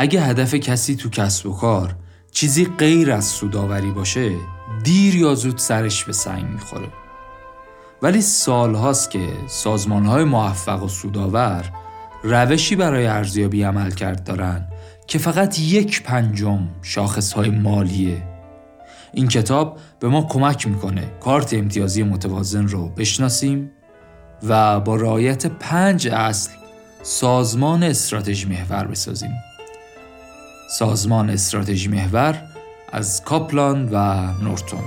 اگه هدف کسی تو کسب و کار چیزی غیر از سوداوری باشه دیر یا زود سرش به سنگ می‌خوره. ولی سال هاست که سازمان های موفق و سوداور روشی برای ارزیابی عمل کرد دارن که فقط یک پنجم شاخص های مالیه. این کتاب به ما کمک می‌کنه کارت امتیازی متوازن رو بشناسیم و با رعایت پنج اصل سازمان استراتژی محور بسازیم. سازمان استراتژی محور از کاپلان و نورتون.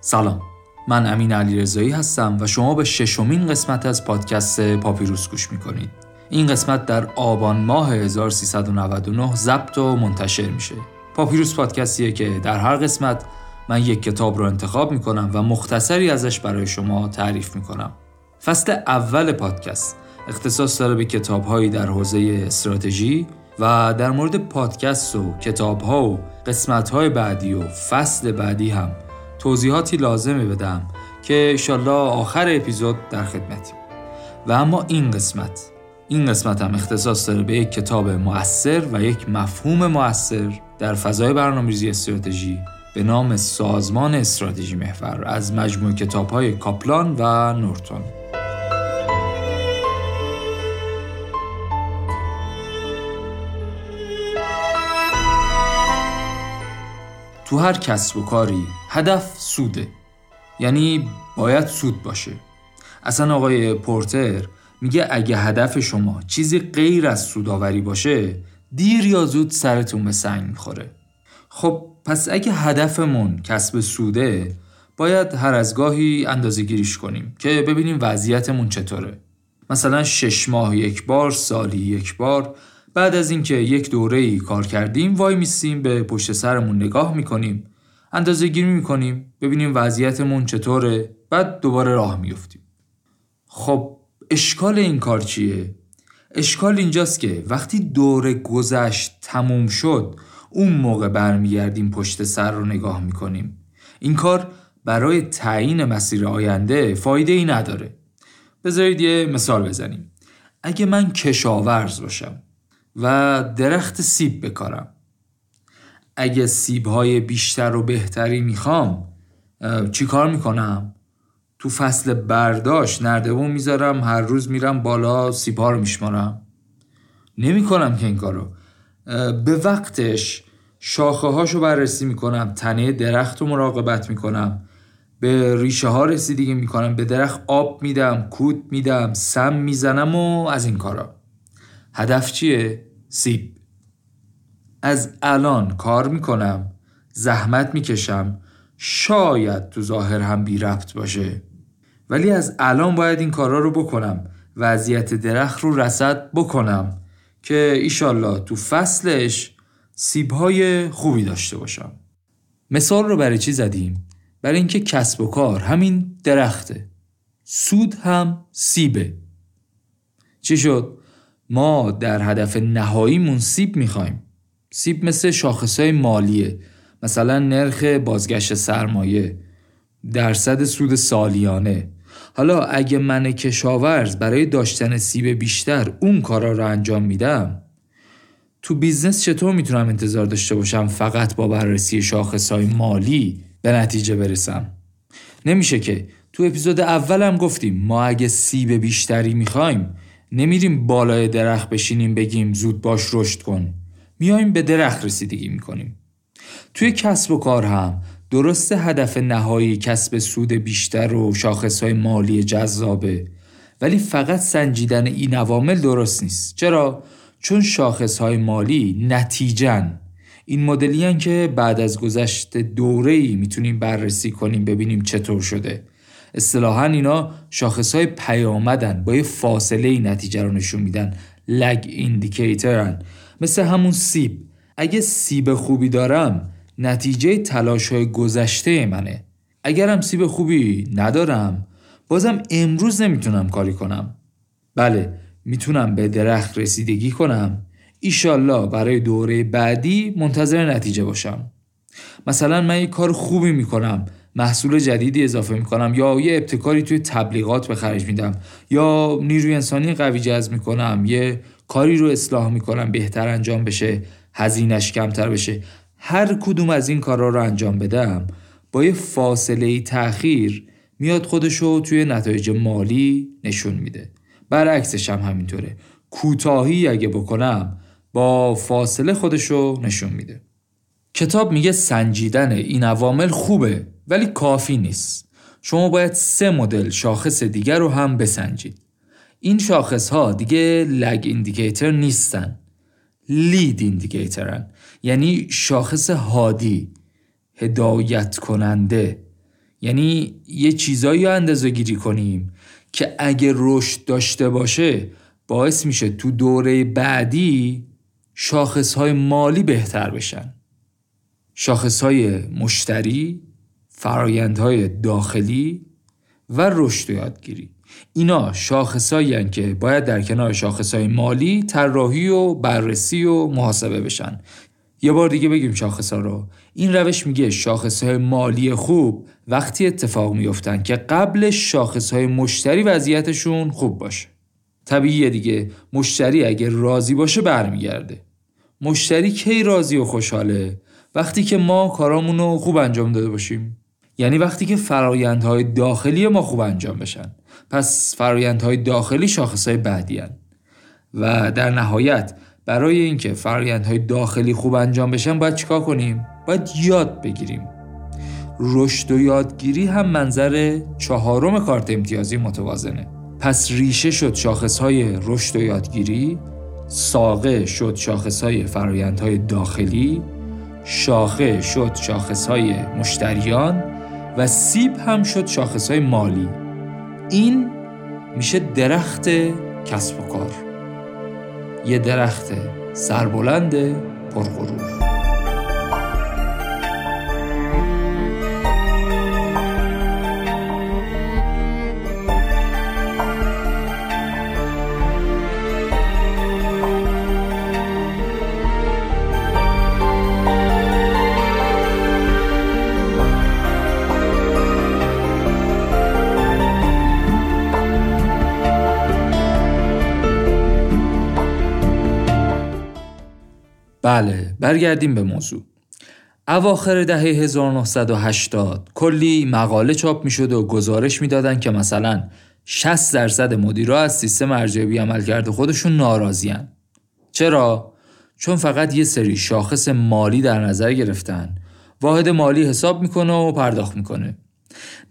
سلام. من امین علی رضایی هستم و شما به ششمین قسمت از پادکست پاپیروس گوش می‌کنید. این قسمت در آبان ماه 1399 ضبط و منتشر میشه. پاپیروس پادکستیه که در هر قسمت من یک کتاب رو انتخاب می‌کنم و مختصری ازش برای شما تعریف می‌کنم. فصل اول پادکست. اختصاص داره به کتابهایی در حوزه استراتژی و در مورد پادکست و کتابها و قسمتهای بعدی و فصل بعدی هم توضیحاتی لازمه بدم که انشالله آخر اپیزود در خدمتیم. و اما این قسمت. این قسمت هم اختصاص داره به یک کتاب مؤثر و یک مفهوم مؤثر در فضای برنامه‌ریزی استراتژی به نام سازمان استراتژی محور از مجموع کتاب های کاپلان و نورتون. تو هر کسب و کاری هدف سوده یعنی باید سود باشه. اصلا آقای پورتر میگه اگه هدف شما چیزی غیر از سوداوری باشه دیر یا زود سرتون به سنگ می‌خوره. خب پس اگه هدفمون کسب سوده باید هر از گاهی اندازه گیریش کنیم که ببینیم وضعیتمون چطوره. مثلا شش ماه یک بار سالی یک بار. بعد از اینکه یک دوره ای کار کردیم وای میسیم به پشت سرمون نگاه می‌کنیم اندازه گیری می‌کنیم ببینیم وضعیتمون چطوره بعد دوباره راه میفتیم خب اشکال این کار چیه؟ اشکال اینجاست که وقتی دوره گذشت تموم شد اون موقع برمیگردیم پشت سر رو نگاه می‌کنیم. این کار برای تعیین مسیر آینده فایده ای نداره. بذارید یه مثال بزنیم. اگه من کشاورز باشم و درخت سیب بکارم اگه سیب های بیشتر و بهتری می‌خوام چی کار می‌کنم؟ تو فصل برداشت نردبون می‌ذارم هر روز میرم بالا سیب ها رو میشمارم. نمی‌کنم که این کارو. به وقتش شاخه هاشو بررسی می‌کنم تنه درخت رو مراقبت می‌کنم. به ریشه ها رسیدگی می‌کنم به درخت آب میدم کود میدم سم می‌زنم و از این کارا. هدف چیه؟ سیب. از الان کار می‌کنم زحمت می‌کشم. شاید تو ظاهر هم بی ربط باشه. ولی از الان باید این کارا رو بکنم. وضعیت درخت رو رسد بکنم. که ایشالله تو فصلش سیبهای خوبی داشته باشم. مثال رو برای چی زدیم؟ برای اینکه کسب و کار همین درخته. سود هم سیبه. چی شد؟ ما در هدف نهاییمون سیب می‌خوایم. سیب مثل شاخصهای مالیه مثلا نرخ بازگشت سرمایه درصد سود سالیانه. حالا اگه من کشاورز برای داشتن سیب بیشتر اون کارا رو انجام میدم تو business چطور می‌تونم انتظار داشته باشم فقط با بررسی شاخصهای مالی به نتیجه برسم؟ نمیشه که. تو اپیزود اولم گفتیم ما اگه سیب بیشتری می‌خوایم نمیریم بالای درخت بشینیم بگیم زود باش رشد کن. میایم به درخت رسیدگی می‌کنیم. توی کسب و کار هم درست هدف نهایی کسب سود بیشتر و شاخصهای مالی جذابه. ولی فقط سنجیدن این عوامل درست نیست. چرا؟ چون شاخصهای مالی نتیجن این مدلی که بعد از گذشت دوره ای می‌تونیم بررسی کنیم ببینیم چطور شده. اصطلاحا اینا شاخصهای پیامدن با یه فاصله ای نتیجه رو نشون میدن. لگ ایندیکیترن مثل همون سیب. اگه سیب خوبی دارم نتیجه تلاش های گذشته منه. اگرم سیب خوبی ندارم بازم امروز نمی‌تونم کاری کنم. بله می‌تونم به درخت رسیدگی کنم. ایشالله برای دوره بعدی منتظر نتیجه باشم. مثلا من یه کار خوبی می‌کنم. محصول جدیدی اضافه می‌کنم یا یه ابتکاری توی تبلیغات به خرج میدم. یا نیروی انسانی قوی جذب می‌کنم. یه کاری رو اصلاح می‌کنم بهتر انجام بشه هزینش کمتر بشه. هر کدوم از این کارا رو انجام بدم. با یه فاصله تأخیر میاد خودشو توی نتایج مالی نشون میده. برعکسش هم همینطوره. کوتاهی اگه بکنم با فاصله خودشو نشون میده. کتاب میگه سنجیدن این عوامل خوبه ولی کافی نیست. شما باید سه مدل شاخص دیگر رو هم بسنجید. این شاخص ها دیگه lag indicator نیستن. lead indicator ن یعنی شاخص هادی هدایت کننده. یعنی یه چیزایی رو اندازه گیری کنیم. که اگه رشد داشته باشه باعث میشه تو دوره بعدی شاخص های مالی بهتر بشن. شاخص های مشتری فرایندهای داخلی و رشد و یادگیری. اینا شاخصایی که باید در کنار شاخصهای مالی طراحی و بررسی و محاسبه بشن. یه بار دیگه بگیم شاخص رو. این روش میگه شاخص های مالی خوب وقتی اتفاق میفتن که قبل شاخص های مشتری وضعیتشون خوب باشه. طبیعیه دیگه مشتری اگه راضی باشه برمیگرده. مشتری کی راضی و خوشحاله؟ وقتی که ما کارامون رو خوب انجام داده باشیم. یعنی وقتی که فرایندهای داخلی ما خوب انجام بشن. پس فرایندهای داخلی شاخصهای بعدی هن. و در نهایت برای اینکه فرایندهای داخلی خوب انجام بشن باید چیکار کنیم؟ باید یاد بگیریم. رشد و یادگیری هم منظر چهارم کارت امتیازی متوازنه. پس ریشه شد شاخصهای رشد و یادگیری ساقه شد شاخصهای فرایندهای داخلی شاخه شد شاخصهای مشتریان و سیب هم شد شاخصهای مالی. این میشه درخت کسب و کار. یه درخت سربلند پرغرور بله برگردیم به موضوع اواخر دهه 1980 کلی مقاله چاپ می‌شد و گزارش می‌دادن که مثلا 60 درصد مدیرا از سیستم ارزیابی عملکرد خودشون ناراضیان. چرا؟ چون فقط یه سری شاخص مالی در نظر گرفتن. واحد مالی حساب می‌کنه و پرداخت می‌کنه.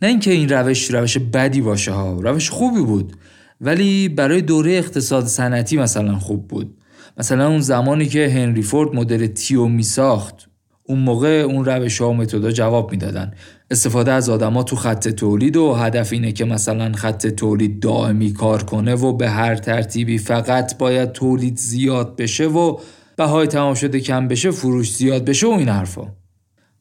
نه اینکه این روش روش بدی باشه ها، روش خوبی بود. ولی برای دوره اقتصاد صنعتی مثلا خوب بود. مثلا اون زمانی که هنری فورد مدل تیو می ساخت اون موقع اون روش ها و متدا جواب می‌دادن استفاده از آدما تو خط تولید و هدف اینه که مثلا خط تولید دائمی کار کنه و به هر ترتیبی فقط باید تولید زیاد بشه و بهای تمام شده کم بشه فروش زیاد بشه و این حرفا.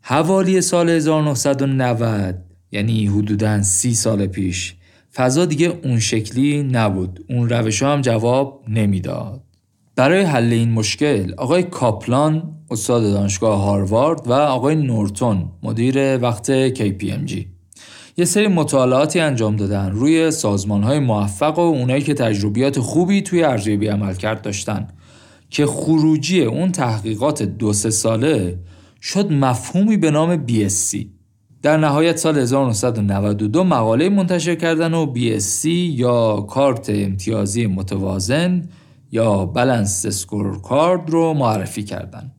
حوالی سال 1990 یعنی حدودا سی سال پیش فضا دیگه اون شکلی نبود. اون روش ها هم جواب نمی‌داد. برای حل این مشکل آقای کاپلان استاد دانشگاه هاروارد و آقای نورتون مدیر وقت KPMG یه سری مطالعاتی انجام دادن روی سازمان های موفق و اونایی که تجربیات خوبی توی ارزیابی عملکرد داشتن. که خروجی اون تحقیقات دو سه ساله شد مفهومی به نام BSC در نهایت سال 1992 مقاله منتشر کردن و BSC یا کارت امتیازی متوازن یا بلنس سکور کارد رو معرفی کردن.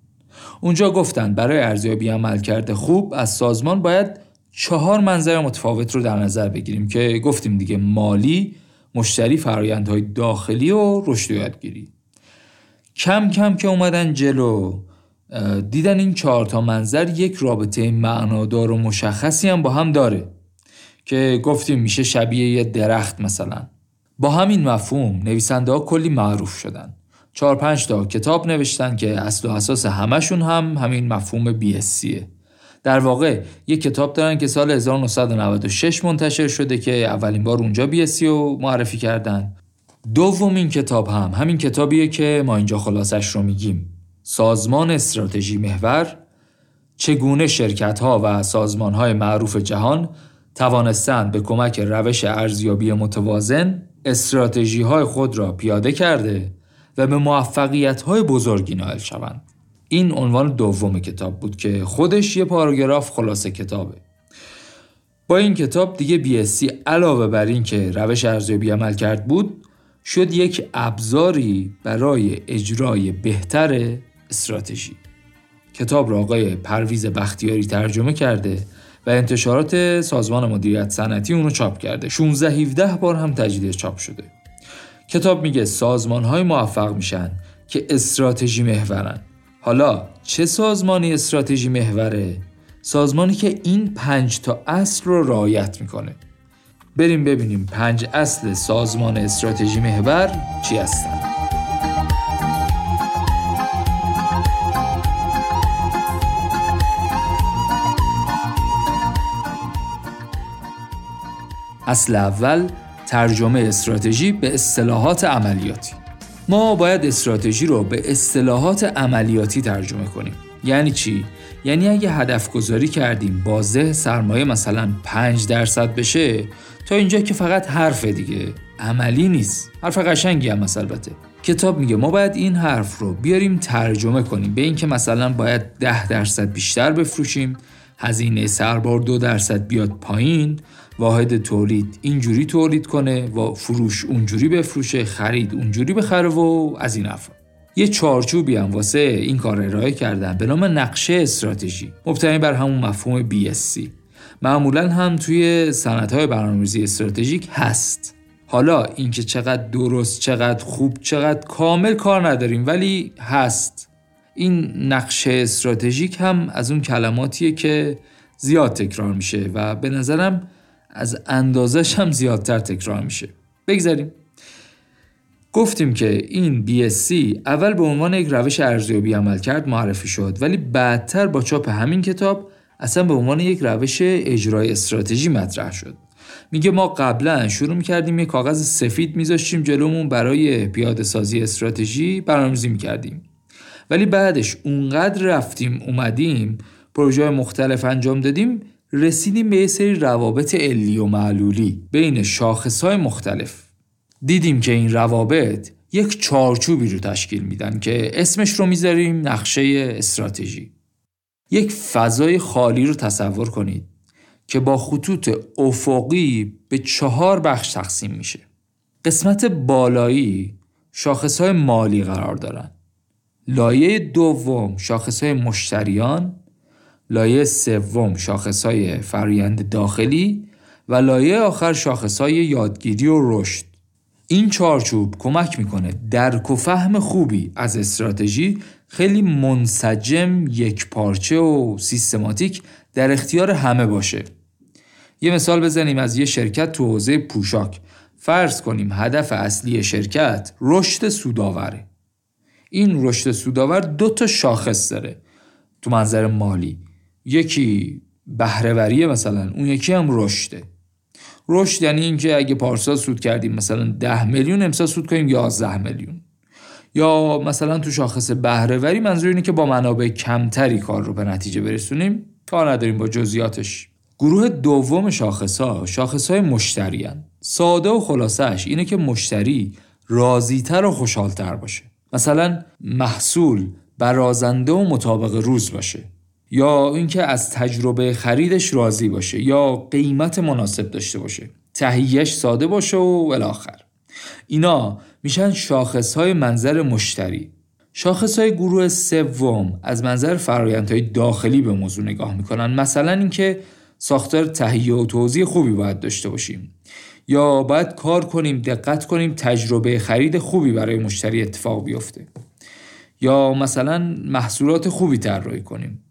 اونجا گفتن برای ارزیابی عمل کرده خوب از سازمان باید چهار منظر متفاوت رو در نظر بگیریم که گفتیم دیگه مالی، مشتری فرایندهای داخلی و رشد و یادگیری. کم کم که اومدن جلو دیدن این چهار تا منظر یک رابطه معنادار و مشخصی هم با هم داره که گفتیم میشه شبیه یه درخت مثلا با همین مفهوم نویسنده ها کلی معروف شدن. چهار پنج تا کتاب نوشتن که اصل و اساس همشون هم همین مفهوم بیسیه. در واقع یک کتاب دارن که سال 1996 منتشر شده که اولین بار اونجا بیسی رو معرفی کردن. دومین کتاب هم همین کتابیه که ما اینجا خلاصش رو میگیم. سازمان استراتژی محور چگونه شرکت ها و سازمان های معروف جهان توانستند به کمک روش ارزیابی متوازن استراتژی های خود را پیاده کرده و به موفقیت های بزرگی نائل شوند. این عنوان دوم کتاب بود که خودش یه پاراگراف خلاصه کتابه. با این کتاب دیگه بیسی علاوه بر این که روش ارزیابی عمل کرد بود شد یک ابزاری برای اجرای بهتر استراتژی. کتاب را آقای پرویز بختیاری ترجمه کرده و انتشارات سازمان مدیریت صنعتی اونو چاپ کرده. 16 17 بار هم تجدید چاپ شده. کتاب میگه سازمان های موفق میشن که استراتژی محورن. حالا چه سازمانی استراتژی محوره؟ سازمانی که این پنج تا اصل رو رعایت می‌کنه. بریم ببینیم پنج اصل سازمان استراتژی محور چی هستن. اصل اول ترجمه استراتژی به اصطلاحات عملیاتی. ما باید استراتژی رو به اصطلاحات عملیاتی ترجمه کنیم. یعنی چی؟ یعنی اگه هدف گذاری کردیم بازه سرمایه مثلا 5 درصد بشه تا اینجا که فقط حرف دیگه. عملی نیست. حرف قشنگی هم البته. کتاب میگه ما باید این حرف رو بیاریم ترجمه کنیم. به اینکه مثلا باید 10 درصد بیشتر بفروشیم هزینه سربار دو درصد بیاد پایین واحد تولید اینجوری تولید کنه و فروش اونجوری بفروشه خرید اونجوری بخره و از این افراد. یه چارچوبی هم واسه این کار ارائه کردن به نام نقشه استراتژی. مبتنی بر همون مفهوم BSC معمولا هم توی سنت های برنامه‌ریزی استراتژیک هست. حالا اینکه چقدر درست چقدر خوب چقدر کامل کار نداریم ولی هست. این نقشه استراتژیک هم از اون کلماتیه که زیاد تکرار میشه و به نظرم از اندازش هم زیادتر تکرار میشه. بگذاریم. گفتیم که این BSC اول به عنوان یک روش ارزیابی عمل کرد معرفی شد ولی بعدتر با چاپ همین کتاب اصلا به عنوان یک روش اجرای استراتژی مطرح شد. میگه ما قبلا شروع می‌کردیم یک کاغذ سفید میذاشتیم جلومون برای پیاده سازی استراتژی برنامه‌ریزی می‌کردیم. ولی بعدش اونقدر رفتیم اومدیم پروژه مختلف انجام دادیم رسیدیم به یه سری روابط علی و معلولی بین های مختلف. دیدیم که این روابط یک چارچوبی رو تشکیل میدن که اسمش رو می‌ذاریم نقشه استراتژی. یک فضای خالی رو تصور کنید که با خطوط افقی به چهار بخش تقسیم میشه. قسمت بالایی های مالی قرار دارن. لایه دوم های مشتریان لایه سوم شاخصهای فرایند داخلی و لایه آخر شاخصهای یادگیری و رشد. این چارچوب کمک می‌کنه درک و فهم خوبی از استراتژی خیلی منسجم یک پارچه و سیستماتیک در اختیار همه باشه. یه مثال بزنیم از یه شرکت تو حوزه پوشاک. فرض کنیم هدف اصلی شرکت رشد سوداوره این رشد سوداور دو تا شاخص داره. تو منظر مالی یکی بهرهوریه مثلا اون یکی هم رشده. رشد یعنی اینکه اگه پارسال سود کردیم مثلا 10 میلیون امسال سود کنیم 11 میلیون. یا مثلا تو شاخص بهرهوری منظور اینه که با منابع کمتری کار رو به نتیجه برسونیم. کار نداریم با جزئیاتش. گروه دوم شاخص ها شاخص های مشتری ساده و خلاصش اینه که مشتری راضیتر و خوشحالتر باشه. مثلا محصول برازنده و مطابق روز باشه. یا اینکه از تجربه خریدش راضی باشه یا قیمت مناسب داشته باشه تهیهش ساده باشه و الاخر اینا میشن شاخص های منظر مشتری. شاخص های گروه سوم از منظر فرایندهای داخلی به موضوع نگاه می‌کنن. مثلا اینکه ساختار تهیه و توضیح خوبی باید داشته باشیم یا باید کار کنیم دقت کنیم تجربه خرید خوبی برای مشتری اتفاق بیفته. یا مثلا محصولات خوبی طراحی کنیم.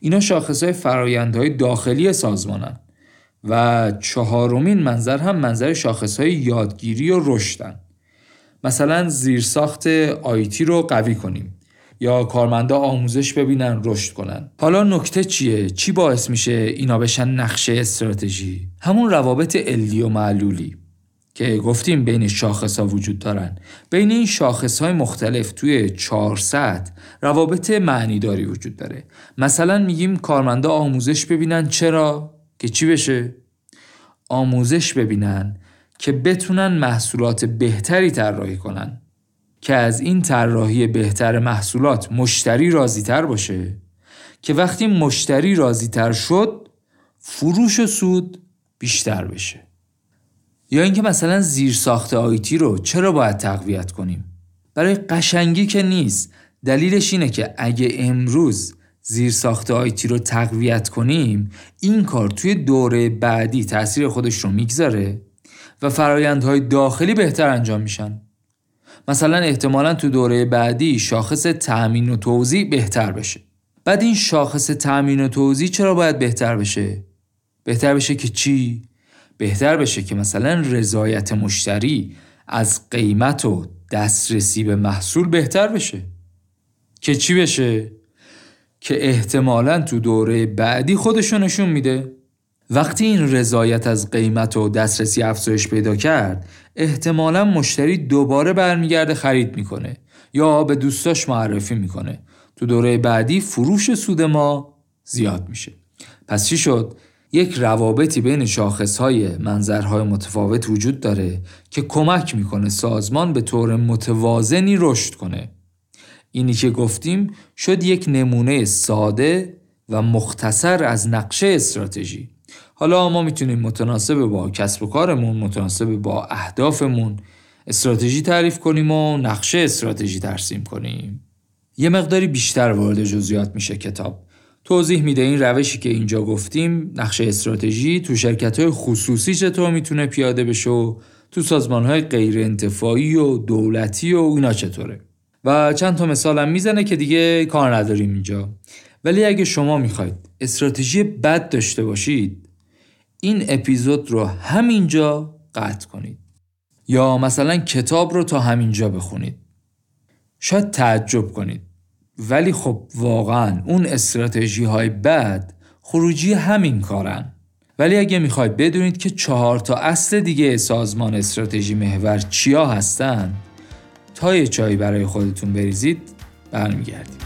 اینا های فرایندهای داخلی سازمانن و چهارمین منظر هم منظر های یادگیری و رشدن. مثلا زیرساخت آیتی رو قوی کنیم یا کارمندا آموزش ببینن رشد کنن. حالا نکته چیه؟ چی باعث میشه اینا بشن نقشه استراتژی؟ همون روابط علی و معلولی. که گفتیم بین شاخص ها وجود دارن. بین این شاخص های مختلف توی چهار سطح روابط معنیداری وجود داره. مثلا میگیم کارمندا آموزش ببینن. چرا؟ که چی بشه؟ آموزش ببینن که بتونن محصولات بهتری طراحی کنن. که از این طراحی بهتر محصولات مشتری راضی تر باشه. که وقتی مشتری راضی تر شد فروش و سود بیشتر بشه. یا اینکه مثلا زیر ساخت آیتی رو چرا باید تقویت کنیم؟ برای قشنگی که نیست. دلیلش اینه که اگه امروز زیر ساخت آیتی رو تقویت کنیم این کار توی دوره بعدی تاثیر خودش رو می‌گذاره و فرایندهای داخلی بهتر انجام میشن. مثلا احتمالا تو دوره بعدی شاخص تأمین و توضیح بهتر بشه. بعد این شاخص تأمین و توضیح چرا باید بهتر بشه؟ بهتر بشه که چی؟ بهتر بشه که مثلا رضایت مشتری از قیمت و دسترسی به محصول بهتر بشه. که چی بشه؟ که احتمالا تو دوره بعدی خودشو نشون میده. وقتی این رضایت از قیمت و دسترسی افزایش پیدا کرد احتمالا مشتری دوباره برمیگرده خرید می‌کنه یا به دوستاش معرفی می‌کنه. تو دوره بعدی فروش سود ما زیاد میشه. پس چی شد؟ یک روابطی بین شاخصهای منظرهای متفاوت وجود داره که کمک می‌کنه سازمان به طور متوازنی رشد کنه. اینی که گفتیم شد یک نمونه ساده و مختصر از نقشه استراتژی. حالا ما می‌تونیم متناسب با کسب و کارمون متناسب با اهدافمون استراتژی تعریف کنیم و نقشه استراتژی ترسیم کنیم. یه مقداری بیشتر وارد جزئیات میشه کتاب. توضیح میده این روشی که اینجا گفتیم نقشه استراتژی تو شرکت های خصوصی چطور می‌تونه پیاده بشه تو سازمان های غیر انتفاعی و دولتی و اینا چطوره. و چند تا مثالم می‌زنه که دیگه کار نداریم اینجا. ولی اگه شما می‌خواید استراتژی بد داشته باشید این اپیزود رو همینجا قطع کنید. یا مثلا کتاب رو تا همینجا بخونید. شاید تعجب کنید. ولی خب واقعا اون استراتژی های بد خروجی همین کارن. ولی اگه می‌خواید بدونید که چهار تا اصل دیگه سازمان استراتژی محور چیا هستن تا یه چای برای خودتون بریزید برمیگردیم.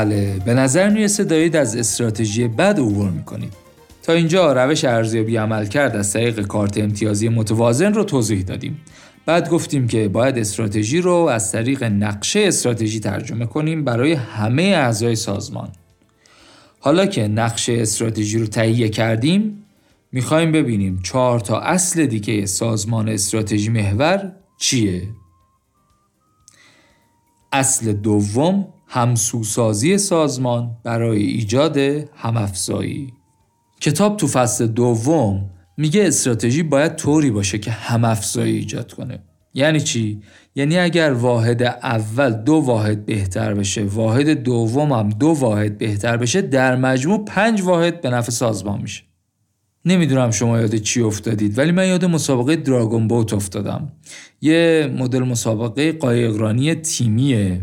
بله به نظر می‌رسه دارید از استراتژی بد عبور می‌کنید تا اینجا روش ارزیابی عمل کرد از طریق کارت امتیازی متوازن رو توضیح دادیم. بعد گفتیم که باید استراتژی رو از طریق نقشه استراتژی ترجمه کنیم برای همه اعضای سازمان. حالا که نقشه استراتژی رو تهیه کردیم می‌خوایم ببینیم چهار تا اصل دیگه سازمان استراتژی محور چیه؟ اصل دوم همسوسازی سازمان برای ایجاد همافزایی. کتاب تو فصل دوم میگه استراتژی باید طوری باشه که همافزایی ایجاد کنه. یعنی چی؟ یعنی اگر واحد اول دو واحد بهتر بشه واحد دوم هم دو واحد بهتر بشه در مجموع پنج واحد به نفع سازمان میشه. نمی‌دونم شما یاد چی افتادید ولی من یاد مسابقه دراگون بوت افتادم. یه مدل مسابقه قایقرانی تیمیه.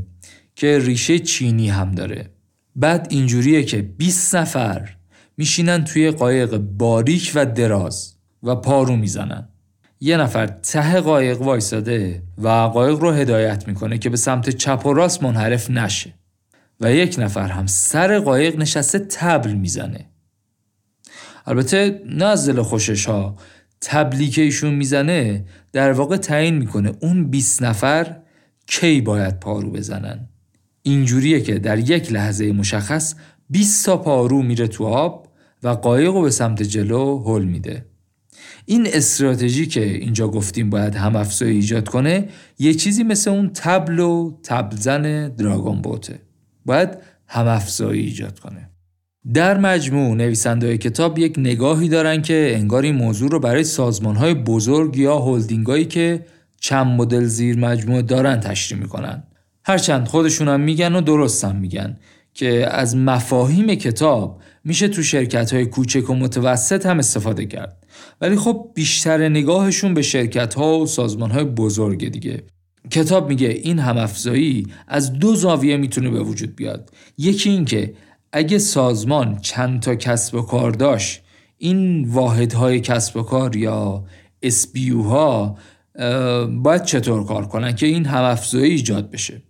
که ریشه چینی هم داره. بعد اینجوریه که 20 نفر میشینن توی قایق باریک و دراز و پارو می‌زنن. یه نفر ته قایق وایساده و قایق رو هدایت می‌کنه که به سمت چپ و راست منحرف نشه. و یک نفر هم سر قایق نشسته تبل می‌زنه. البته نه از دل خوشش ها. تبلی که ایشون می‌زنه در واقع تعیین می‌کنه اون 20 نفر کی باید پارو بزنن. اینجوریه که در یک لحظه مشخص 20 تا پارو میره تو آب و قایق رو به سمت جلو هل میده. این استراتژی که اینجا گفتیم باید هم افزایی ایجاد کنه یه چیزی مثل اون تبل و تبلزن دراگون بوته. باید هم افزایی ایجاد کنه. در مجموع نویسنده کتاب یک نگاهی دارن که انگار این موضوع رو برای سازمان های بزرگ یا هلدینگایی که چند مدل زیر مجموعه دارن تشریح می‌کنن. هرچند هم میگن و درست هم میگن که از مفاهیم کتاب میشه تو شرکت های کوچک و متوسط هم استفاده کرد. ولی خب بیشتر نگاهشون به شرکت ها و سازمان های بزرگ دیگه. کتاب میگه این هم افزایی از دو زاویه می‌تونه به وجود بیاد. یکی این که اگه سازمان چند تا کسب و کار داشت این واحدهای کسب و کار یا SBU ها باید چطور کار کنن که این هم افزایی ایجاد بشه؟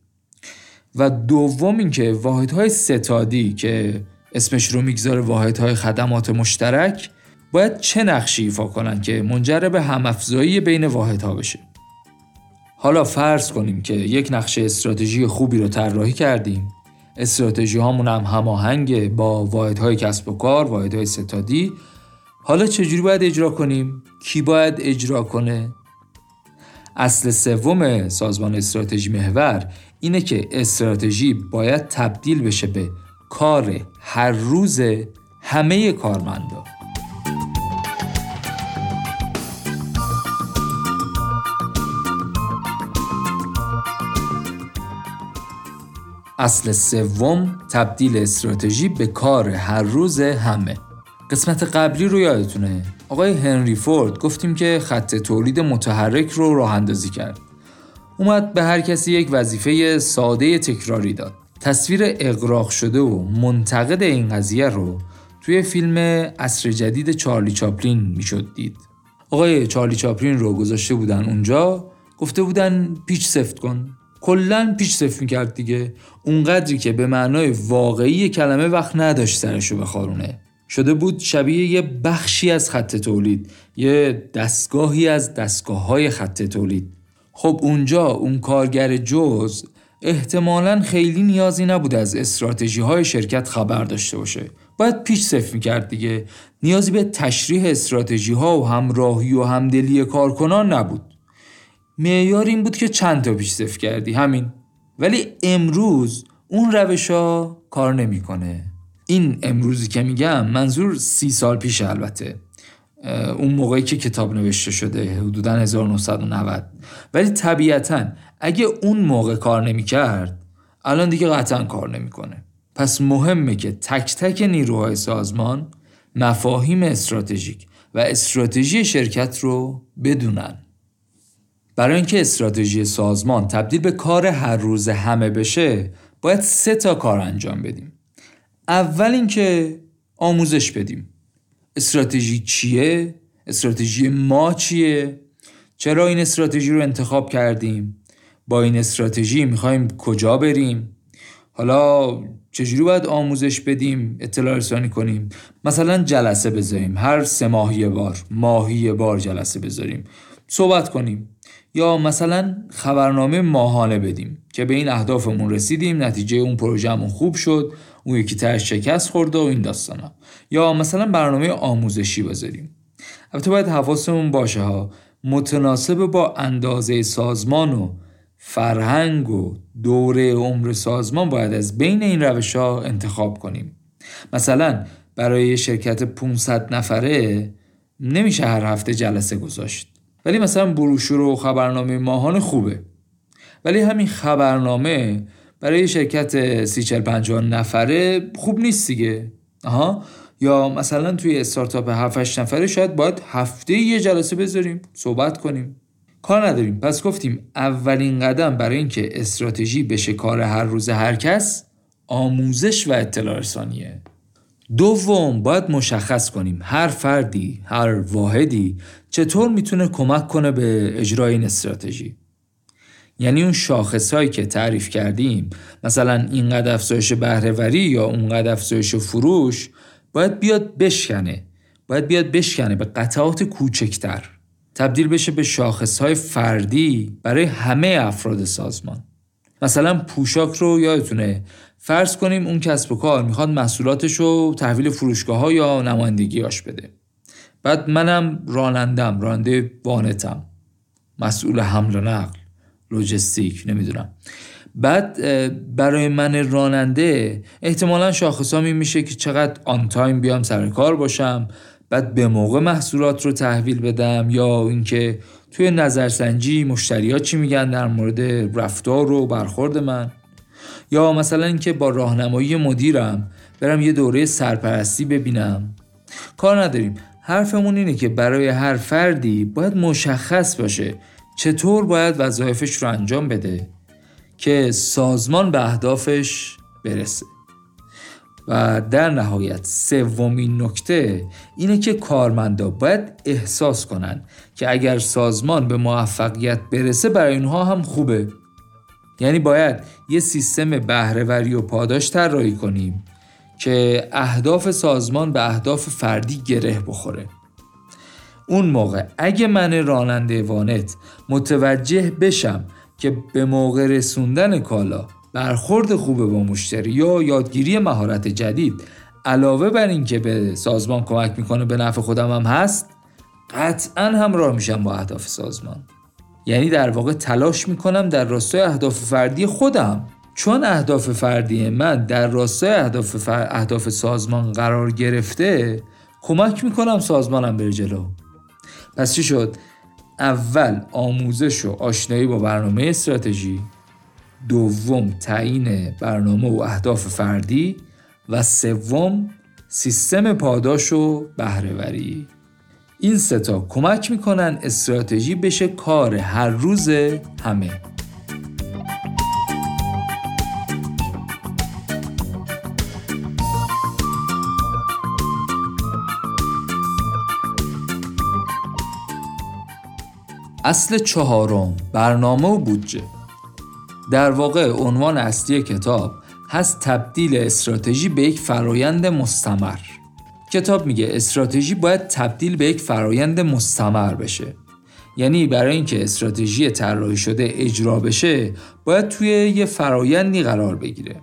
و دوم اینکه واحدهای ستادی که اسمش رو می‌گذاره واحدهای خدمات مشترک باید چه نقشی ایفا کنن که منجر به همافزایی بین واحدها بشه؟ حالا فرض کنیم که یک نقشه استراتژی خوبی رو طراحی کردیم. استراتژی هامون هم هماهنگ با واحدهای کسب و کار واحدهای ستادی. حالا چجوری باید اجرا کنیم؟ کی باید اجرا کنه؟ اصل سوم سازمان استراتژی محور اینه که استراتژی باید تبدیل بشه به کار هر روز همه کارمندا. اصل سوم تبدیل استراتژی به کار هر روز همه. قسمت قبلی رو یادتونه. آقای هنری فورد گفتیم که خط تولید متحرک رو راه اندازی کرد. اومد به هر کسی یک وظیفه ساده تکراری داد. تصویر اقراق شده و منتقد این قضیه رو توی فیلم اصر جدید چارلی چاپلین می‌شد دید. آقای چارلی چاپلین رو گذاشته بودن اونجا گفته بودن پیچ سفت کن. کلا پیچ سفت می‌کرد دیگه. اونقدری که به معنای واقعی کلمه وقت نداشت سرشو بخارونه. شده بود شبیه یه بخشی از خط تولید یه دستگاهی از دستگاه های خط تولید. خب اونجا اون کارگر جز احتمالا خیلی نیازی نبود از استراتژی های شرکت خبر داشته باشه. باید پیش صف می‌کرد دیگه. نیازی به تشریح استراتژی ها و همراهی و همدلی کارکنان نبود. معیار این بود که چند تا پیش صف کردی همین. ولی امروز اون روش ها کار نمی‌کنه. این امروزی که میگم منظور سی سال پیش البته. اون موقعی که کتاب نوشته شده حدودا 1990 ولی طبیعتا اگه اون موقع کار نمی‌کرد الان دیگه قطعا کار نمی‌کنه. پس مهمه که تک تک نیروهای سازمان مفاهیم استراتژیک و استراتژی شرکت رو بدونن. برای اینکه استراتژی سازمان تبدیل به کار هر روز همه بشه باید سه تا کار انجام بدیم. اول اینکه آموزش بدیم. استراتژی چیه؟ استراتژی ما چیه؟ چرا این استراتژی رو انتخاب کردیم؟ با این استراتژی می‌خوایم کجا بریم؟ حالا چجوری باید آموزش بدیم اطلاع رسانی کنیم؟ مثلا جلسه بذاریم هر سه ماهی بار ماهی بار جلسه بذاریم صحبت کنیم. یا مثلا خبرنامه ماهانه بدیم که به این اهدافمون رسیدیم نتیجه اون پروژهمون خوب شد. اون یکی ترش شکست خورده و این داستانا. یا مثلا برنامه آموزشی بذاریم. البته باید حواسمون باشه ها. متناسب با اندازه سازمان و فرهنگ و دوره عمر سازمان باید از بین این روش ها انتخاب کنیم. مثلا برای شرکت 500 نفره نمیشه هر هفته جلسه گذاشت. ولی مثلا بروشور و خبرنامه ماهان خوبه. ولی همین خبرنامه برای شرکت سی چل پنجان نفره خوب نیست دیگه. آها؟ یا مثلا توی استارتاپ 7 نفره شاید باید هفته یه جلسه بذاریم صحبت کنیم. کار نداریم. پس گفتیم اولین قدم برای اینکه استراتژی بشه کار هر روز هر کس آموزش و اطلاع رسانیه. دوم باید مشخص کنیم هر فردی هر واحدی چطور می‌تونه کمک کنه به اجرای این استراتژی. یعنی اون شاخصهایی که تعریف کردیم مثلا اینقدر افزایش بهرهوری یا اونقدر افزایش فروش باید بیاد بشکنه. باید بیاد بشکنه به قطعات کوچکتر. تبدیل بشه به شاخصهای فردی برای همه افراد سازمان. مثلا پوشاک رو یادتونه فرض کنیم اون کسب و کار می‌خواد محصولاتش رو تحویل فروشگاه ها یا نمایندگیاش بده. بعد منم رانندم راننده وانتم. مسئول حمل و نقل. لوجستیک نمی‌دونم. بعد برای من راننده احتمالا شاخصامی میشه که چقدر on time بیام سر کار باشم بعد به موقع محصولات رو تحویل بدم یا اینکه توی نظرسنجی مشتریات چی میگن در مورد رفتار و برخورد من. یا مثلا اینکه با راهنمایی مدیرم برم یه دوره سرپرستی ببینم. کار نداریم. حرفمون اینه که برای هر فردی باید مشخص باشه چطور باید وظایفش رو انجام بده که سازمان به اهدافش برسه. و در نهایت سومین نکته اینه که کارمندا باید احساس کنن که اگر سازمان به موفقیت برسه برای اونها هم خوبه. یعنی باید یه سیستم بهرهوری و پاداش طراحی کنیم که اهداف سازمان به اهداف فردی گره بخوره. اون موقع اگه من راننده وانت متوجه بشم که به موقع رسوندن کالا برخورد خوبه با مشتری یا یادگیری مهارت جدید علاوه بر اینکه به سازمان کمک می‌کنه به نفع خودم هم هست قطعا همراه میشم با اهداف سازمان. یعنی در واقع تلاش می‌کنم در راستای اهداف فردی خودم. چون اهداف فردی من در راستای اهداف, اهداف سازمان قرار گرفته کمک می‌کنم سازمانم بره جلو. پس چی شد؟ اول آموزش و آشنایی با برنامه استراتژی دوم تعیین برنامه و اهداف فردی و سوم سیستم پاداش و بهرهوری این ستا کمک می‌کنن استراتژی بشه کار هر روز همه اصل چهارم برنامه و بودجه. در واقع عنوان اصلی کتاب هست تبدیل استراتژی به یک فرایند مستمر. کتاب میگه استراتژی باید تبدیل به یک فرایند مستمر بشه. یعنی برای اینکه استراتژی طراحی شده اجرا بشه باید توی یه فرایندی قرار بگیره.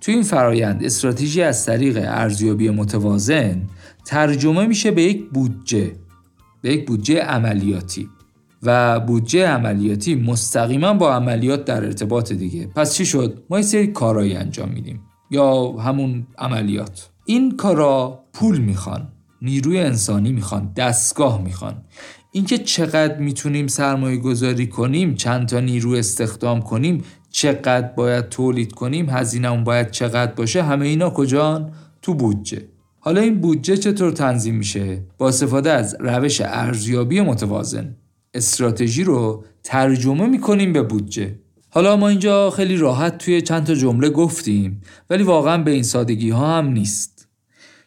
توی این فرایند استراتژی از طریق ارزیابی متوازن ترجمه میشه به یک بودجه به یک بودجه عملیاتی. و بودجه عملیاتی مستقیما با عملیات در ارتباط دیگه. پس چی شد؟ ما یه سری کارایی انجام میدیم. یا همون عملیات. این کارا پول می‌خوان نیروی انسانی می‌خوان دستگاه می‌خوان. اینکه چقدر می‌تونیم سرمایه گذاری کنیم چند تا نیرو استخدام کنیم چقدر باید تولید کنیم هزینه باید چقدر باشه همه اینا کجان؟ تو بودجه. حالا این بودجه چطور تنظیم میشه؟ با استفاده از روش ارزیابی متوازن. استراتژی رو ترجمه می‌کنیم به بودجه. حالا ما اینجا خیلی راحت توی چند تا جمله گفتیم ولی واقعا به این سادگی ها هم نیست.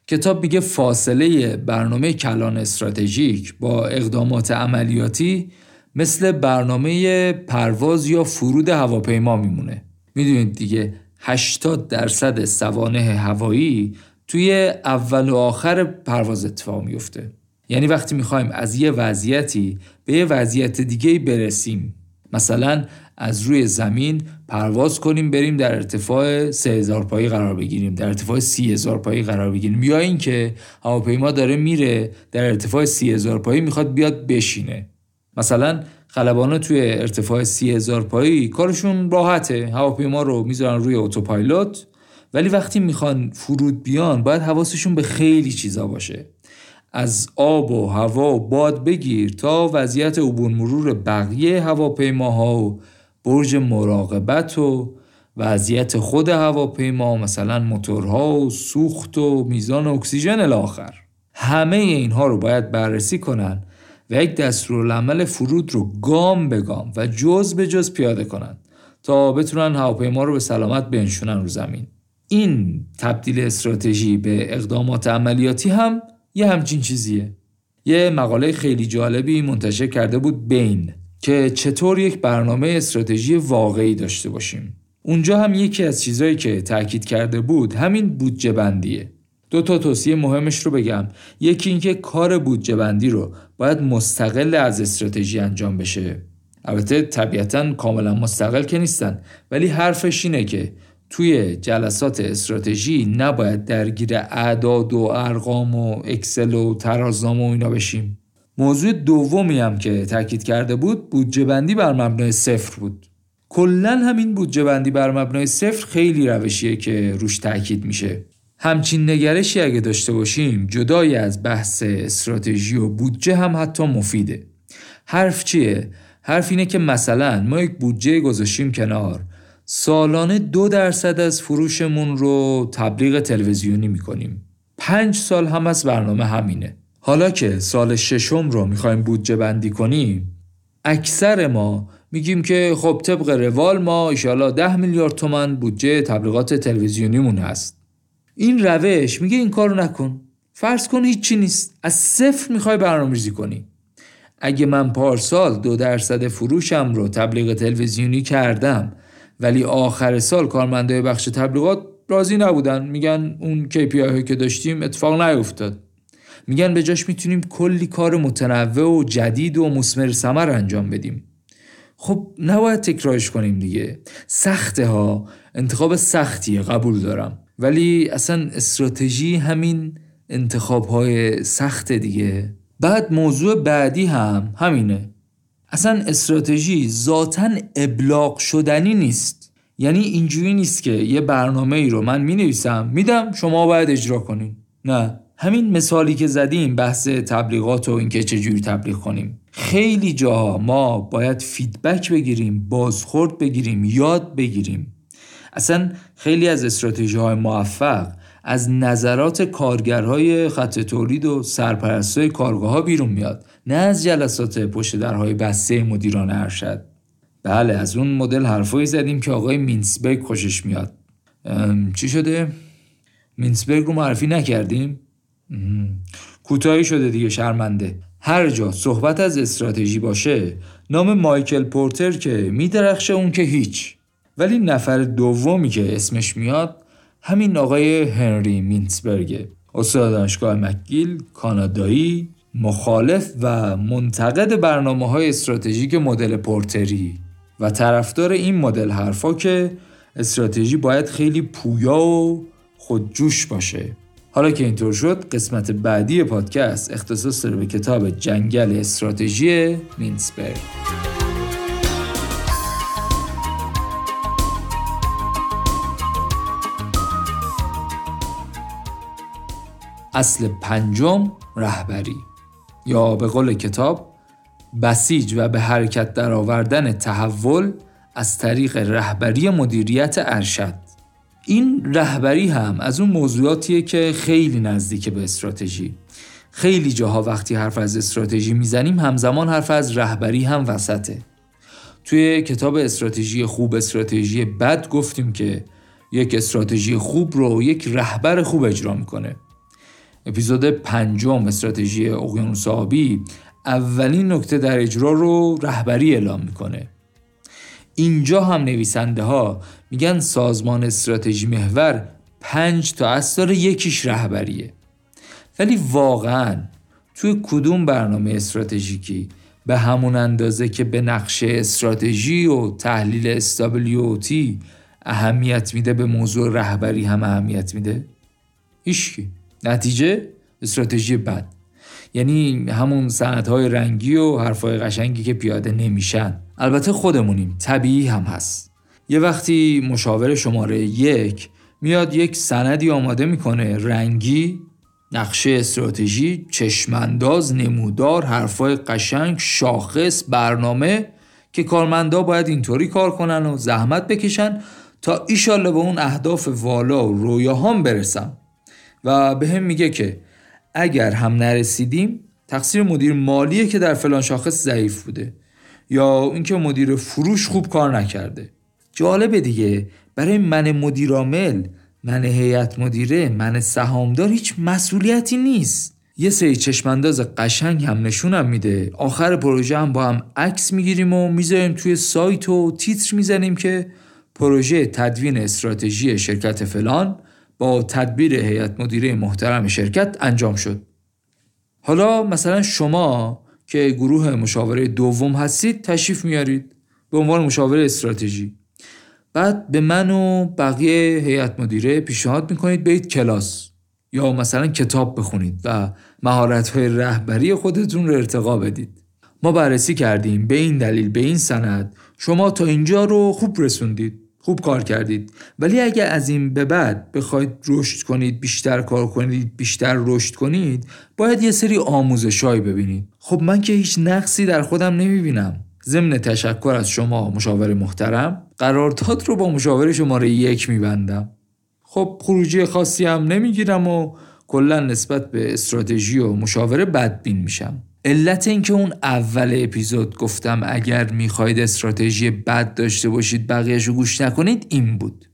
کتاب میگه فاصله برنامه کلان استراتژیک با اقدامات عملیاتی مثل برنامه پرواز یا فرود هواپیما میمونه. می‌دونید دیگه 80 درصد سوانه هوایی توی اول و آخر پرواز اتفاق میفته یعنی وقتی می‌خوایم از یه وضعیتی به یه وضعیت دیگه برسیم مثلا از روی زمین پرواز کنیم بریم در ارتفاع 3000 پایی قرار بگیریم در ارتفاع 30000 پایی قرار بگیریم یا اینکه هواپیما داره میره در ارتفاع 30000 پایی می‌خواد بیاد بشینه. مثلا خلبانا توی ارتفاع 30000 پایی کارشون راحته هواپیما رو می‌ذارن روی اتوپایلوت ولی وقتی می‌خوان فرود بیان باید حواسشون به خیلی چیزا باشه. از آب و هوا و باد بگیر تا وضعیت عبور مرور بقیه هواپیماها و برج مراقبت و وضعیت خود هواپیما مثلا موتورها و سوخت و میزان اکسیژن الاخر. همه اینها رو باید بررسی کنن و یک دستورالعمل فرود رو گام به گام و جز به جز پیاده کنند تا بتونن هواپیما رو به سلامت بنشونن رو زمین. این تبدیل استراتژی به اقدامات عملیاتی هم یه همچین چیزیه. یه مقاله خیلی جالبی منتشر کرده بود بین که چطور یک برنامه استراتژی واقعی داشته باشیم. اونجا هم یکی از چیزهایی که تاکید کرده بود همین بودجه بندیه. دو تا توصیه مهمش رو بگم. یکی اینکه کار بودجه بندی رو باید مستقل از استراتژی انجام بشه. البته طبیعتا کاملا مستقل که نیستن. ولی حرفش اینه که توی جلسات استراتژی نباید درگیر اعداد و ارقام و اکسل و ترازنامه و اینا بشیم. موضوع دومی هم که تاکید کرده بود بودجه بندی بر مبنای صفر بود. کلا همین بودجه بندی بر مبنای صفر خیلی روشیه که روش تاکید میشه. همچین نگرشی اگه داشته باشیم جدای از بحث استراتژی و بودجه هم حتی مفیده. حرف چیه؟ حرف اینه که مثلا ما یک بودجه گذاشتیم کنار. سالانه دو درصد از فروشمون رو تبلیغ تلویزیونی می‌کنیم. پنج سال هم از برنامه همینه. حالا که سال ششم رو می‌خوایم بودجه بندی کنیم اکثر ما میگیم که خب طبق روال ما ایشالا ده میلیارد تومن بودجه تبلیغات تلویزیونیمون هست. این روش میگه این کارو نکن. فرض کن هیچی نیست. از صفر می‌خوای برنامه‌ریزی کنی. اگه من پارسال دو درصد فروشم رو تبلیغ تلویزیونی کردم ولی آخر سال کارمندای بخش تبلیغات راضی نبودن. میگن اون KPI که داشتیم اتفاق نیفتاد. میگن به جاش می‌تونیم کلی کار متنوع و جدید و مسمر سمر انجام بدیم. خب نباید تکرارش کنیم دیگه. سخته ها انتخاب سختیه قبول دارم. ولی اصلا استراتژی همین انتخاب های سخت دیگه. بعد موضوع بعدی هم همینه. اصلا استراتژی ذاتا ابلاغ شدنی نیست. یعنی اینجوری نیست که یه برنامه ای رو من می نویسم میدم شما باید اجرا کنین. نه. همین مثالی که زدیم بحث تبلیغات و اینکه چجوری تبلیغ کنیم. خیلی جاها ما باید فیدبک بگیریم بازخورد بگیریم یاد بگیریم. اصلا خیلی از استراتژی های موفق از نظرات کارگرهای خط تولید و سرپرستای کارگاه ها بیرون میاد. نه از جلسات پشت درهای بسته مدیران ارشد. بله از اون مدل حرفایی زدیم که آقای مینسبرگ خوشش میاد. چی شده؟ مینسبرگ رو معرفی نکردیم؟ کوتاهی شده دیگه شرمنده. هر جا صحبت از استراتژی باشه نام مایکل پورتر که میدرخشه اون که هیچ. ولی نفر دومی که اسمش میاد همین آقای هنری مینتسبرگه استاد دانشگاه مکگیل کانادایی مخالف و منتقد برنامه های استراتژیک مدل پورتری و طرفدار این مدل حرفا که استراتژی باید خیلی پویا و خودجوش باشه. حالا که اینطور شد قسمت بعدی پادکست اختصاص داره به کتاب جنگل استراتژی مینسبرگ اصل پنجم رهبری. یا به قول کتاب بسیج و به حرکت درآوردن تحول از طریق رهبری مدیریت ارشد. این رهبری هم از اون موضوعاتیه که خیلی نزدیک به استراتژی. خیلی جاها وقتی حرف از استراتژی می‌زنیم همزمان حرف از رهبری هم وسطه. توی کتاب استراتژی خوب استراتژی بد گفتیم که یک استراتژی خوب رو یک رهبر خوب اجرا می‌کنه. اپیزود پنجم استراتژی اقیانوس آبی اولین نکته در اجرا رو رهبری اعلام می‌کنه. اینجا هم نویسنده ها میگن سازمان استراتژی محور پنج تا اصل یکیش رهبریه. ولی واقعا توی کدوم برنامه استراتژیکی به همون اندازه که به نقشه استراتژی و تحلیل استابلیوتی اهمیت میده به موضوع رهبری هم اهمیت میده؟ هیچکی. نتیجه استراتژی بد. یعنی همون های رنگی و حرفهای قشنگی که پیاده نمیشن. البته خودمونیم طبیعی هم هست. یه وقتی مشاور شماره یک میاد یک سندی آماده می‌کنه. رنگی نقشه استراتژی چشمانداز نمودار حرفای قشنگ شاخص برنامه که کارمندا باید اینطوری کار کنن و زحمت بکشن تا ایشالله به اون اهداف والا و رویاهام برسم و به هم میگه که اگر هم نرسیدیم تقصیر مدیر مالیه که در فلان شاخص ضعیف بوده یا اینکه مدیر فروش خوب کار نکرده. جالبه دیگه برای من مدیرامل من هیئت مدیره من سهامدار هیچ مسئولیتی نیست. یه سری چشمانداز قشنگ هم نشونم میده. آخر پروژه هم با هم عکس می‌گیریم و می‌ذاریم توی سایت و تیتر می‌زنیم که پروژه تدوین استراتژی شرکت فلان با تدبیر هیئت مدیره محترم شرکت انجام شد. حالا مثلا شما که گروه مشاوره دوم هستید تشریف میارید به عنوان مشاوره استراتژی. بعد به من و بقیه هیئت مدیره پیشنهاد می‌کنید برید کلاس یا مثلا کتاب بخونید و مهارت های رهبری خودتون رو ارتقا بدید. ما بررسی کردیم به این دلیل به این سند. شما تا اینجا رو خوب رسوندید. خوب کار کردید. ولی اگر از این به بعد بخواید رشد کنید بیشتر کار کنید بیشتر رشد کنید باید یه سری آموزشهایی ببینید. خب من که هیچ نقصی در خودم نمی‌بینم. ضمن تشکر از شما مشاور محترم قرارداد رو با مشاور شماره یک میبندم. خب خروجی خاصی هم نمی‌گیرم و کلا نسبت به استراتژی و مشاوره بدبین میشم. علت اینکه اون اول اپیزود گفتم اگر می‌خواید استراتژی بد داشته باشید بقیهش رو گوش نکنید این بود.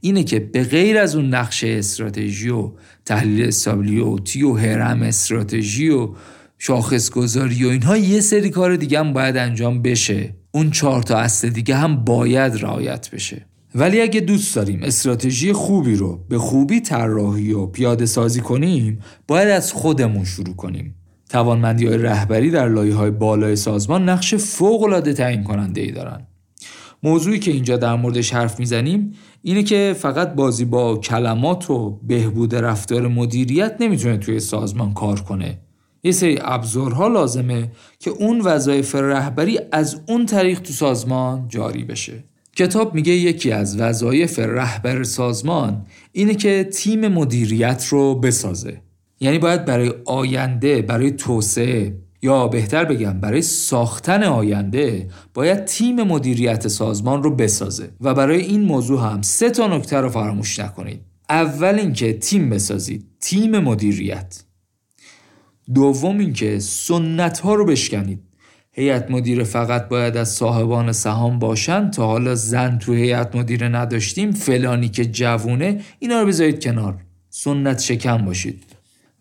اینه که به غیر از اون نقشه استراتژی و تحلیل استابلیوتی و هرم استراتژی و شاخص گذاری و اینها یه سری کار دیگه هم باید انجام بشه. اون چهار تا اصل دیگه هم باید رعایت بشه. ولی اگه دوست داریم استراتژی خوبی رو به خوبی طراحی و پیاده سازی کنیم باید از خودمون شروع کنیم. توانمندی های رهبری در لایه های بالای سازمان نقش فوق العاده تعیین کننده ای دارن موضوعی که اینجا در موردش حرف می‌زنیم اینه که فقط بازی با کلمات و بهبود رفتار مدیریت نمی‌تونه توی سازمان کار کنه. یه سری ابزارها لازمه که اون وظایف رهبری از اون طریق تو سازمان جاری بشه. کتاب میگه یکی از وظایف رهبر سازمان اینه که تیم مدیریت رو بسازه. یعنی باید برای آینده برای توسعه یا بهتر بگم برای ساختن آینده باید تیم مدیریت سازمان رو بسازه. و برای این موضوع هم سه تا نکته رو فراموش نکنید. اول اینکه تیم بسازید تیم مدیریت. دوم اینکه سنت ها رو بشکنید. هیئت مدیره فقط باید از صاحبان سهام باشن تا حالا زن تو هیئت مدیره نداشتیم فلانی که جوونه اینا رو بذارید کنار. سنت شکم باشید.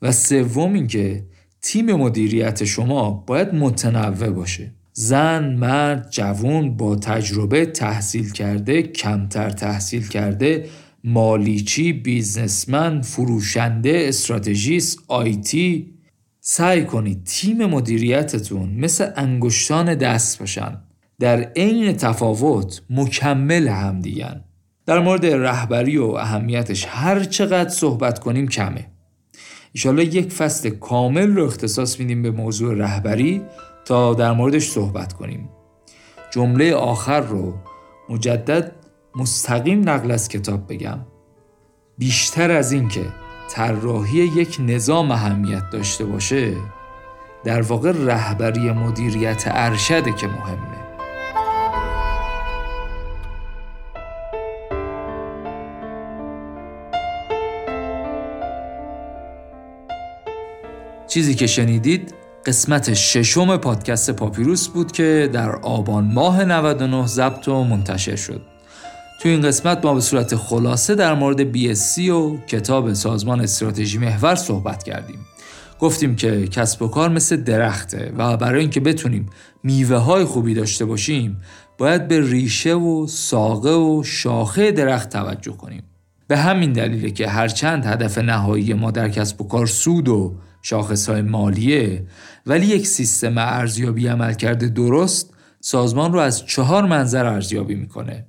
و سوم اینکه تیم مدیریت شما باید متنوع باشه. زن، مرد، جوون با تجربه تحصیل کرده، کمتر تحصیل کرده، مالیچی، بیزنسمن، فروشنده، استراتژیست، آیتی سعی کنید تیم مدیریتتون مثل انگشتان دست باشن. در عین تفاوت مکمل هم دیگن در مورد رهبری و اهمیتش هر چقدر صحبت کنیم کمه. ایشالا یک فصل کامل رو اختصاص میدیم به موضوع رهبری تا در موردش صحبت کنیم. جمله آخر رو مجدد مستقیم نقل از کتاب بگم. بیشتر از این که طراحی یک نظام اهمیت داشته باشه در واقع رهبری مدیریت ارشده که مهمه. چیزی که شنیدید قسمت ششم پادکست پاپیروس بود که در آبان ماه 99 ضبط و منتشر شد. تو این قسمت ما به صورت خلاصه در مورد BSC و کتاب سازمان استراتژی محور صحبت کردیم. گفتیم که کسب و کار مثل درخته و برای اینکه بتونیم میوه های خوبی داشته باشیم باید به ریشه و ساقه و شاخه درخت توجه کنیم. به همین دلیله که هرچند هدف نهایی ما در کسب و کار سود و شاخص های مالیه ولی یک سیستم ارزیابی عمل کرده درست سازمان رو از چهار منظر ارزیابی می‌کنه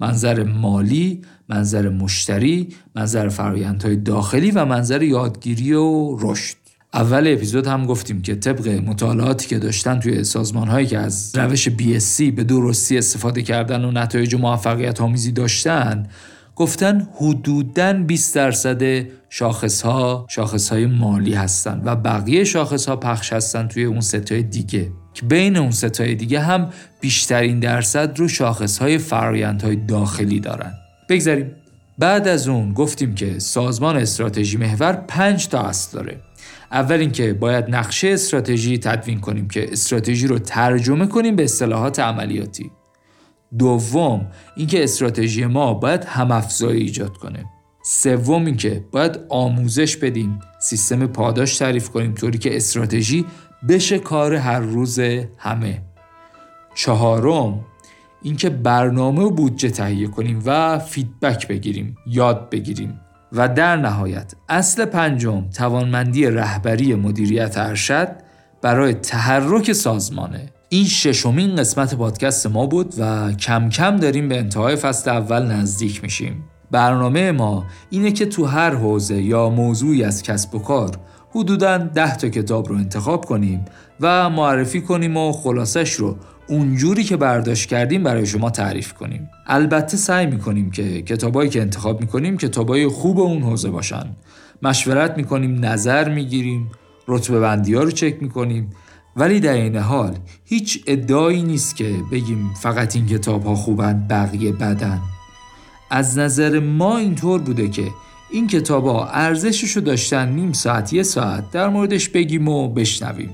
منظر مالی، منظر مشتری، منظر فرایندهای داخلی و منظر یادگیری و رشد. اول اپیزود هم گفتیم که طبق مطالعاتی که داشتن توی سازمان هایی که از روش BSC به درستی استفاده کردن و نتایج موفقیت آمیزی داشتن گفتن حدوداً 20 درصد شاخص ها شاخص های مالی هستن و بقیه شاخص ها پخش هستن توی اون ستای دیگه. که بین اون ستای دیگه هم بیشترین درصد رو شاخص های فرایند های داخلی دارن. بگذاریم. بعد از اون گفتیم که سازمان استراتژی محور پنج تا اصل داره. اول اینکه باید نقشه استراتژی تدوین کنیم که استراتژی رو ترجمه کنیم به اصطلاحات عملیاتی. دوم اینکه استراتژی ما باید همافزایی ایجاد کنه. سوم اینکه باید آموزش بدیم سیستم پاداش تعریف کنیم طوری که استراتژی بشه کار هر روز همه. چهارم اینکه برنامه و بودجه تهیه کنیم و فیدبک بگیریم یاد بگیریم. و در نهایت اصل پنجم توانمندی رهبری مدیریت ارشد برای تحرک سازمانه. این ششمین قسمت پادکست ما بود و کم کم داریم به انتهای فصل اول نزدیک میشیم. برنامه ما اینه که تو هر حوزه یا موضوعی از کسب و کار حدوداً ده تا کتاب رو انتخاب کنیم و معرفی کنیم و خلاصش رو اونجوری که برداشت کردیم برای شما تعریف کنیم. البته سعی می‌کنیم که کتابایی که انتخاب می‌کنیم کتابای خوب اون حوزه باشن. مشورت می‌کنیم نظر می‌گیریم رتبه بندی ها رو چک می‌کنیم ولی در این حال هیچ ادعایی نیست که بگیم فقط این کتاب ها خوبن بقیه بدن. از نظر ما اینطور بوده که این کتاب ها ارزششو داشتن نیم ساعت یه ساعت در موردش بگیم و بشنویم.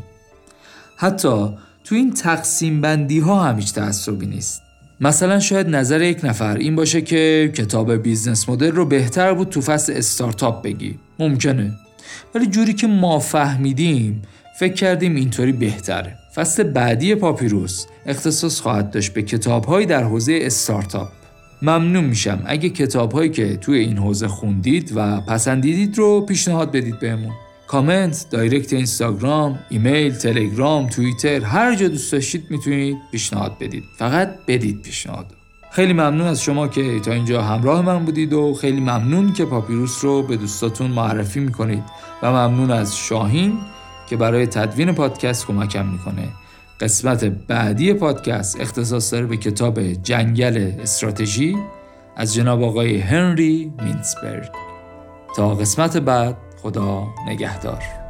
حتی تو این تقسیم بندی ها هم هیچ تعصبی نیست. مثلا شاید نظر یک نفر این باشه که کتاب business model رو بهتر بود تو فصل استارتاپ بگی. ممکنه. ولی جوری که ما فهمیدیم فکر کردیم اینطوری بهتره. فصل بعدی پاپیروس اختصاص خواهد داشت به کتابهایی در حوزه استارتاپ. ممنون میشم اگه کتابهایی که توی این حوزه خوندید و پسندیدید رو پیشنهاد بدید بهمون. کامنت، دایرکت اینستاگرام، ایمیل، تلگرام، توییتر هر جا دوست داشتید می‌تونید پیشنهاد بدید. فقط بدید پیشنهاد. خیلی ممنون از شما که تا اینجا همراه من بودید و خیلی ممنون که پاپیروس رو به دوستاتون معرفی می‌کنید. و ممنون از شاهین که برای تدوین پادکست کمکم می‌کنه. قسمت بعدی پادکست اختصاص داره به کتاب جنگل استراتژی از جناب آقای هنری مینسبرگ. تا قسمت بعد خدا نگهدار.